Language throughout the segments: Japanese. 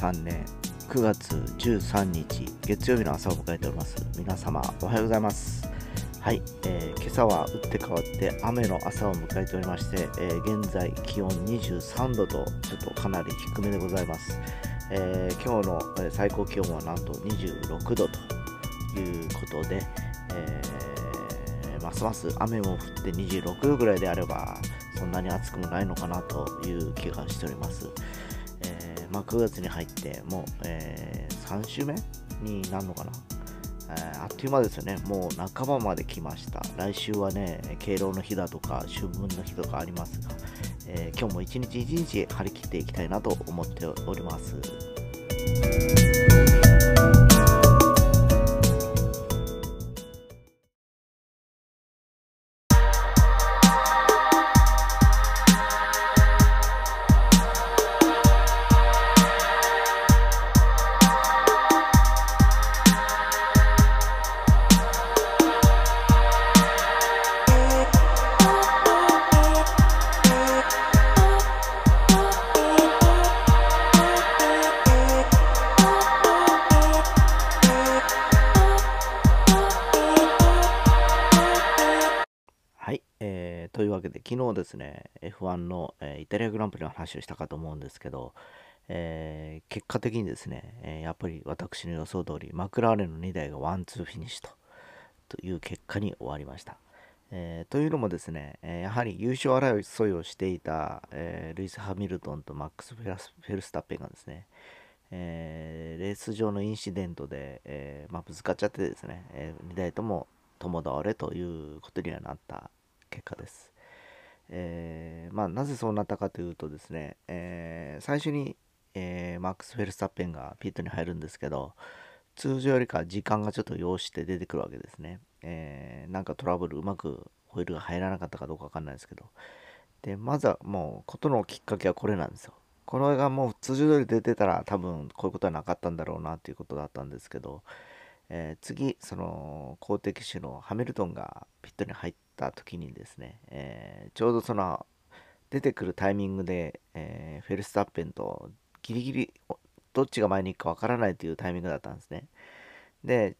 2023年9月13日月曜日の朝を迎えております。皆様おはようございます。はい、えー、今朝は打って変わって雨の朝を迎えておりまして、えー、現在気温23度とちょっとかなり低めでございます、えー、今日の最高気温はなんと26度ということで、えますます雨も降って26度ぐらいであればそんなに暑くもないのかなという気がしております。まあ、9月に入ってもう、えー、3週目になるのかな、えー、あっという間ですよね。もう半ばまで来ました。来週はね、敬老の日だとか春分の日とかありますが、え今日も一日一日張り切っていきたいなと思っております。というわけで、昨日ですね、F1 の、えー、イタリアグランプリの話をしたかと思うんですけど、えー、結果的にですね、えー、やっぱり私の予想通り、マクラーレンの2台がワンツーフィニッシュとという結果に終わりました。え、というのもですね、えやはり優勝争いをしていた、えルイス・ハミルトンとマックス・フェルスタッペンがですね、えレース上のインシデントで、えまあ、ぶつかっちゃってですね、え2台とも共倒れということにはなった結果です。えー、まあ、なぜそうなったかというとですね、えー、最初に、えー、マックス・フェルスタッペンがピットに入るんですけど、通常よりか時間がちょっと要して出てくるわけですね。えなんかトラブル、うまくホイールが入らなかったかどうかわかんないですけど。で、まずはもう、ことのきっかけはこれなんですよ。これがもう通常通り出てたら多分こういうことはなかったんだろうなということだったんですけど、えー、次、その公的手のハミルトンがピットに入った時にですね、えー、ちょうどその出てくるタイミングで、えー、フェルスタッペンとギリギリどっちが前に行くかわからないというタイミングだったんですね。で、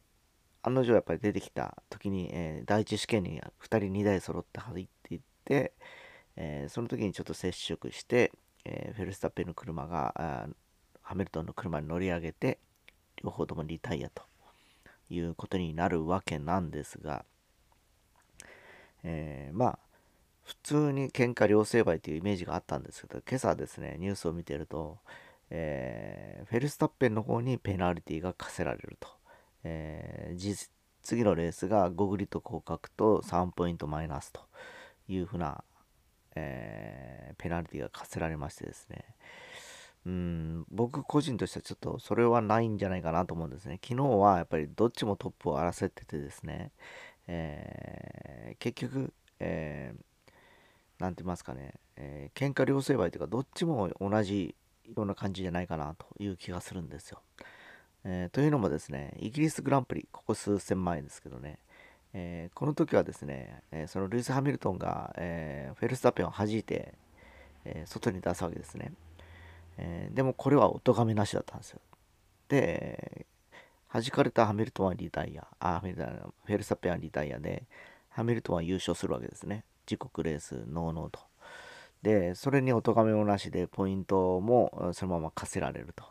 案の定やっぱり出てきた時に、え第一試験に2人2台揃って入っていって、えその時にちょっと接触して、えフェルスタッペンの車がハミルトンの車に乗り上げて両方ともリタイアということになるわけなんですが、えー、まあ普通に喧嘩両成敗というイメージがあったんですけど今朝ですねニュースを見てると、えー、フェルスタッペンの方にペナルティが課せられると、えー、次のレースが5グリッド降格と3ポイントマイナスというふうな、え、ペナルティが課せられましてですね、うん、僕個人としてはちょっとそれはないんじゃないかなと思うんですね。昨日はやっぱりどっちもトップを争っててですね、えー、結局、えー、なんて言いますかね、えー、喧嘩両成敗というか、どっちも同じような感じじゃないかなという気がするんですよ。えー、というのもですね、イギリスグランプリ、ここ数千万円ですけどね、えー、この時はですね、えー、そのルイス・ハミルトンが、えフェルスタペンを弾いて、え外に出すわけですね。え、でもこれはお咎めなしだったんですよ。で、弾かれたハミルトンはリタイア、あ、フェルサペンはリタイアで、ハミルトンは優勝するわけですね。自国レース、ノーノーと。で、それにお咎めもなしで、ポイントもそのまま課せられると、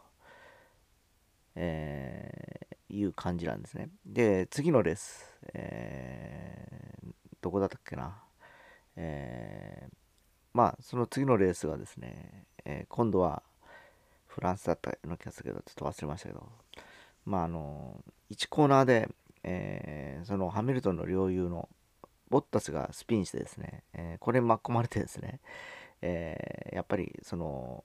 えー、いう感じなんですね。で、次のレース、えー、どこだったっけな。えー、まあ、その次のレースがですね、え、今度はフランスだったような気がするけど、ちょっと忘れましたけど、まあ、あの、1コーナーで、えー、そのハミルトンの両雄のボッタスがスピンしてですね、えー、これに巻き込まれてですね、えー、やっぱりその、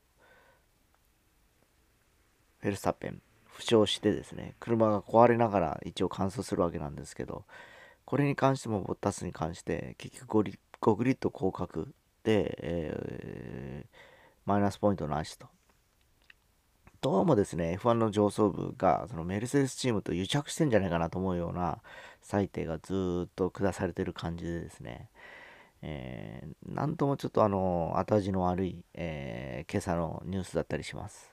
フェルスタッペン、負傷してですね、車が壊れながら一応完走するわけなんですけど、これに関してもボッタスに関して、結局 5, 5グリッド降格で、えー、マイナスポイントなしと。どうもですね、F1 の上層部がそのメルセデスチームと癒着してんじゃないかなと思うような裁定がずっと下されてる感じでですね、えー、なんともちょっとあの、後味の悪い、えー、今朝のニュースだったりします。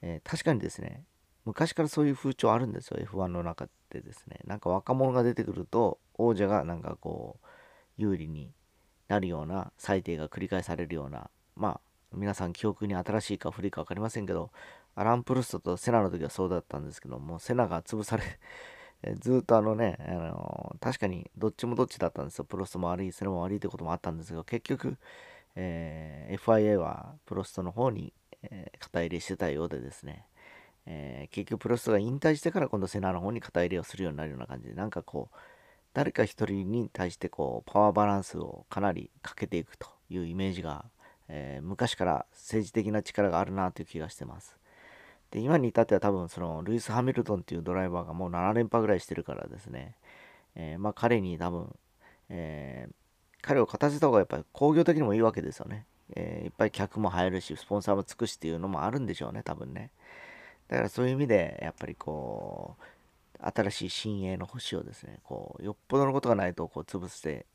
えー、確かにですね、昔からそういう風潮あるんですよ、F1 の中でですね。なんか若者が出てくると、王者がなんかこう、有利になるような裁定が繰り返されるような、まあ、皆さん記憶に新しいか古いか分かりませんけど、アラン・プルストとセナの時はそうだったんですけども、セナが潰されずっとあのね、あの確かにどっちもどっちだったんですよ。プロストも悪い、セナも悪いってこともあったんですが、結局、えー、FIA はプロストの方に、えー、肩入れしてたようでですね、えー、結局プロストが引退してから今度セナの方に肩入れをするようになるような感じで、なんかこう、誰か一人に対してこう、パワーバランスをかなりかけていくというイメージが、え昔から政治的な力があるなという気がしてます。で、今に至っては多分そのルイス・ハミルトンっていうドライバーがもう7連覇ぐらいしてるからですね、えー、まあ彼に多分、えー、彼を勝たせた方がやっぱり工業的にもいいわけですよね。えー、いっぱい客も入るし、スポンサーもつくしっていうのもあるんでしょうね、多分ね。だからそういう意味で、やっぱりこう、新しい新鋭の星をですね、こう、よっぽどのことがないと、こう、潰して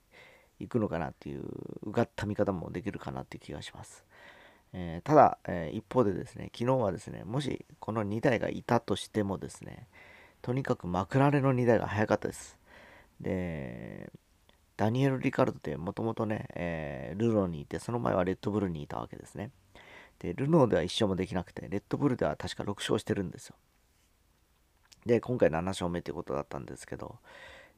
いくのかなっていう、うがった見方もできるかなっていう気がします。えー、ただ、えー、一方でですね、昨日はですね、もしこの2台がいたとしてもですね、とにかくマクラレの2台が速かったです。で、ダニエル・リカルドってもともとね、えー、ルノーにいて、その前はレッドブルにいたわけですね。で、ルノーでは1勝もできなくて、レッドブルでは確か6勝してるんですよ。で、今回7勝目ということだったんですけど、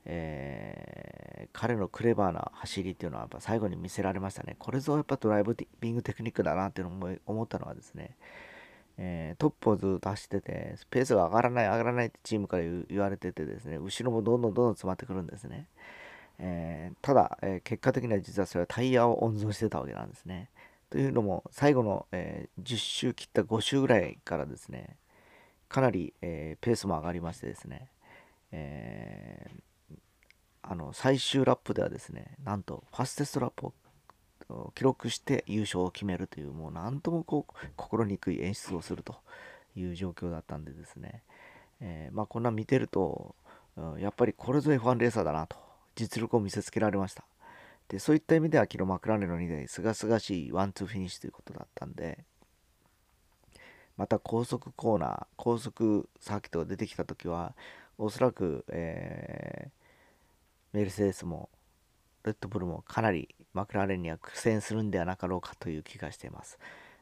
えー、彼のクレバーな走りっていうのはやっぱ最後に見せられましたね。これぞやっぱドライブビングテクニックだなっていうのを思ったのはですね、えー、トップをずっと走ってて、ペースが上がらない上がらないってチームから言われててですね、後ろもどんどんどんどん詰まってくるんですね。えー、ただ、え、結果的には実はそれはタイヤを温存してたわけなんですね。というのも、最後の、え10周切った5周ぐらいからですね、かなり、えペースも上がりましてですね、えーあの最終ラップではですねなんとファステストラップを記録して優勝を決めるというもう何ともこう心にくい演出をするという状況だったんでですね、えー、まあ、こんな見てると、うん、やっぱりこれぞ F1 レーサーだなと実力を見せつけられました。でそういった意味では昨日マクラーレンの2台すがすがしいワンツーフィニッシュということだったんでまた高速コーナー高速サーキットが出てきた時はおそらく、えーメルセデスもレッドブルもかなりマクラーレンには苦戦するんではなかろうかという気がしています。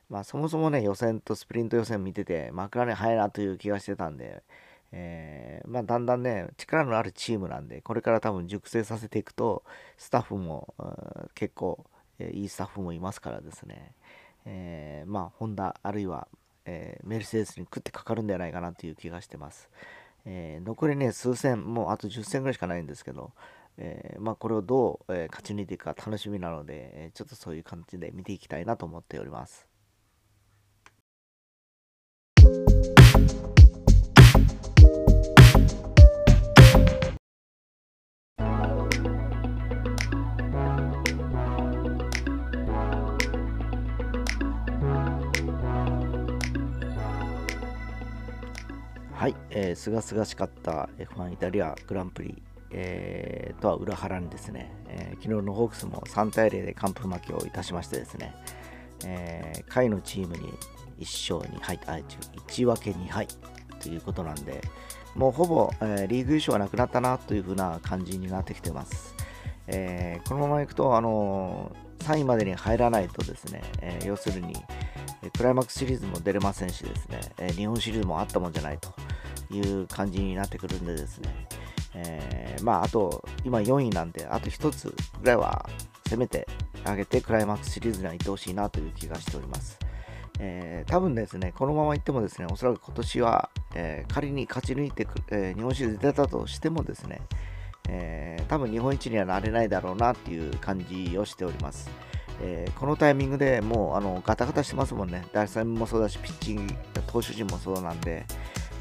まあそもそもね予選とスプリント予選見ててマクラーレン速いなという気がしてたんで、えー、まあだんだんね力のあるチームなんでこれから多分熟成させていくとスタッフも、結構、えー、いいスタッフもいますからですね、えー、まあホンダあるいは、えメルセデスに食ってかかるんではないかなという気がしてます。え残りね数戦もうあと10戦ぐらいしかないんですけどえー、まあ、これをどう、えー、勝ち抜いていくか楽しみなので、えちょっとそういう感じで見ていきたいなと思っております。はい、えすがすがしかった F1 イタリアグランプリえー、とは裏腹にですね、えー、昨日のホークスも3対0で完封負けをいたしましてですね、えー、下位のチームに1勝2敗、あ、1分け2敗ということなんで、もうほぼ、えー、リーグ優勝はなくなったなというふうな感じになってきてます。えー、このままいくと、あのー、3位までに入らないとですね、えー、要するに、クライマックスシリーズも出れませんしですね、え日本シリーズもあったもんじゃないという感じになってくるんでですね、えー、まあ、あと、今4位なんで、あと1つぐらいは攻めてあげて、クライマックスシリーズには行ってほしいなという気がしております。えー、多分ですね、このままいってもですね、おそらく今年は、えー、仮に勝ち抜いてく、えー、日本シリーズ出たとしてもですね、えー、多分日本一にはなれないだろうなっていう感じをしております。えー、このタイミングでもうあのガタガタしてますもんね。打線もそうだし、ピッチング、投手陣もそうなんで、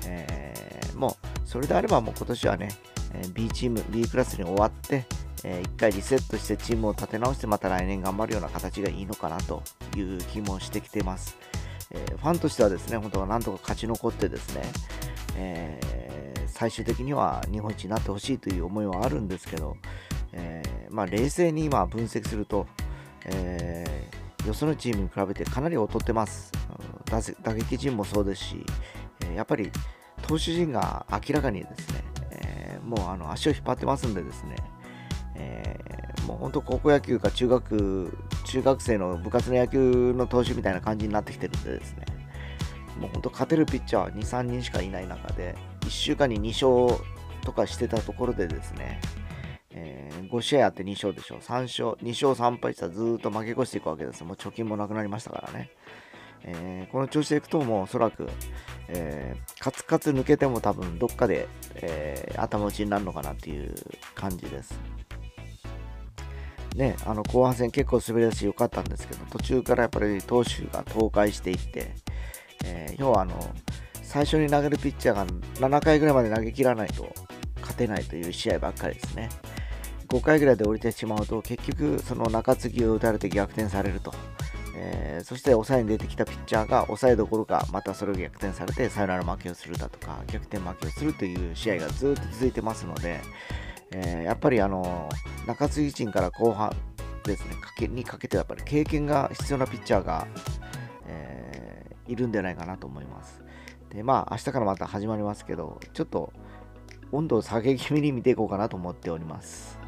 えー、もうそれであればもう今年はね、え B チーム、B クラスに終わって、え1回リセットしてチームを立て直してまた来年頑張るような形がいいのかなという気もしてきてます。えファンとしてはですね、本当はなんとか勝ち残ってですね、え、最終的には日本一になってほしいという思いはあるんですけど、え、まあ、冷静に今分析すると、え、よそのチームに比べてかなり劣ってます。打撃陣もそうですし、やっぱり投手陣が明らかにですね、もうあの足を引っ張ってますんでですね、えー、もう本当高校野球か中学中学生の部活の野球の投手みたいな感じになってきてるんでですね、もう本当勝てるピッチャーは2、3人しかいない中で、1週間に2勝とかしてたところでですね、えー、5試合あって2勝でしょ、3勝、2勝3敗したらずっと負け越していくわけです。もう貯金もなくなりましたからね。えー、この調子でいくともうおそらく、えー、カツカツ抜けても多分どっかで、えー、頭打ちになるのかなっていう感じです。ね、あの後半戦結構滑り出し良かったんですけど、途中からやっぱり投手が倒壊していって、え要はあの最初に投げるピッチャーが7回ぐらいまで投げ切らないと勝てないという試合ばっかりですね。5回ぐらいで降りてしまうと結局その中継ぎを打たれて逆転されるとえー、そして抑えに出てきたピッチャーが抑えどころかまたそれを逆転されてサヨナラ負けをするだとか逆転負けをするという試合がずっと続いてますので、えー、やっぱりあの中継ぎ陣から後半ですねかけにかけてやっぱり経験が必要なピッチャーが、えー、いるんじゃないかなと思いますでまあ明日からまた始まりますけどちょっと温度を下げ気味に見ていこうかなと思っております。